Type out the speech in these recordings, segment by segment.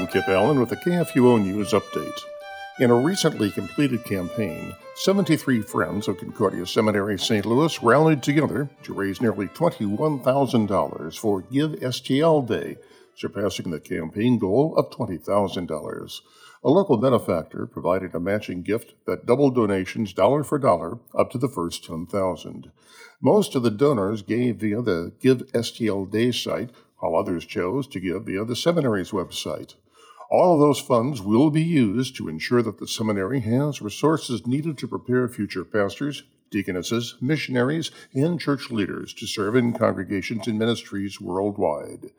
I'm Kip Allen with a KFUO News Update. In a recently completed campaign, 73 Friends of Concordia Seminary St. Louis rallied together to raise nearly $21,000 for Give STL Day, surpassing the campaign goal of $20,000. A local benefactor provided a matching gift that doubled donations dollar for dollar up to the first $10,000. Most of the donors gave via the Give STL Day site, while others chose to give via the seminary's website. All of those funds will be used to ensure that the seminary has resources needed to prepare future pastors, deaconesses, missionaries, and church leaders to serve in congregations and ministries worldwide.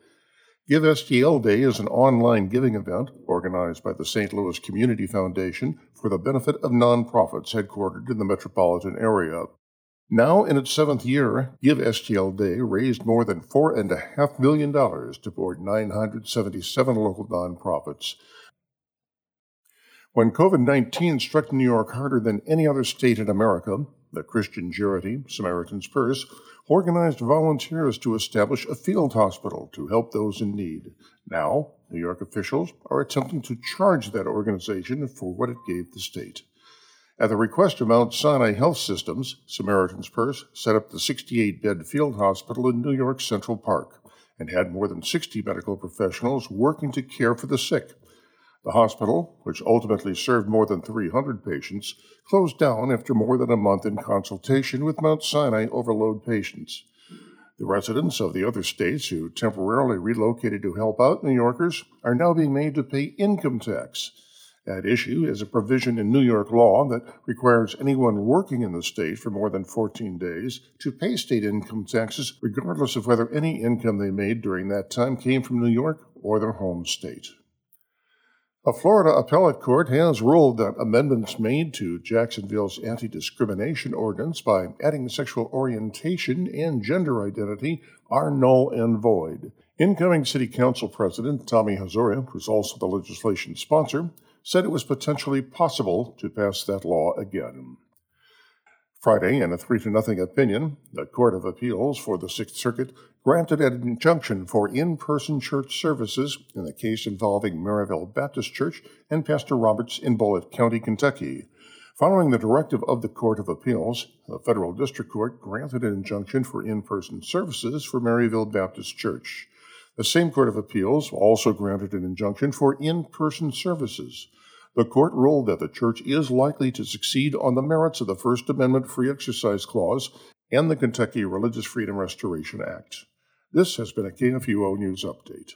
Give STL Day is an online giving event organized by the St. Louis Community Foundation for the benefit of nonprofits headquartered in the metropolitan area. Now, in its seventh year, Give STL Day raised more than $4.5 million to support 977 local nonprofits. When COVID 19 struck New York harder than any other state in America, the Christian charity, Samaritan's Purse, organized volunteers to establish a field hospital to help those in need. Now, New York officials are attempting to charge that organization for what it gave the state. At the request of Mount Sinai Health Systems, Samaritan's Purse set up the 68 bed field hospital in New York Central Park and had more than 60 medical professionals working to care for the sick. The hospital, which ultimately served more than 300 patients, closed down after more than a month in consultation with Mount Sinai overload patients. The residents of the other states who temporarily relocated to help out New Yorkers are now being made to pay income tax. At issue is a provision in New York law that requires anyone working in the state for more than 14 days to pay state income taxes regardless of whether any income they made during that time came from New York or their home state. A Florida appellate court has ruled that amendments made to Jacksonville's anti discrimination ordinance by adding sexual orientation and gender identity are null and void. Incoming City Council President Tommy Hazouri, who's also the legislation sponsor, said it was potentially possible to pass that law again. Friday, in a 3 to nothing opinion, the Court of Appeals for the Sixth Circuit granted an injunction for in person church services in the case involving Maryville Baptist Church and Pastor Roberts in Bullitt County, Kentucky. Following the directive of the Court of Appeals, the Federal District Court granted an injunction for in person services for Maryville Baptist Church. The same Court of Appeals also granted an injunction for in person services the court ruled that the church is likely to succeed on the merits of the First Amendment Free Exercise Clause and the Kentucky Religious Freedom Restoration Act. This has been a KFUO News Update.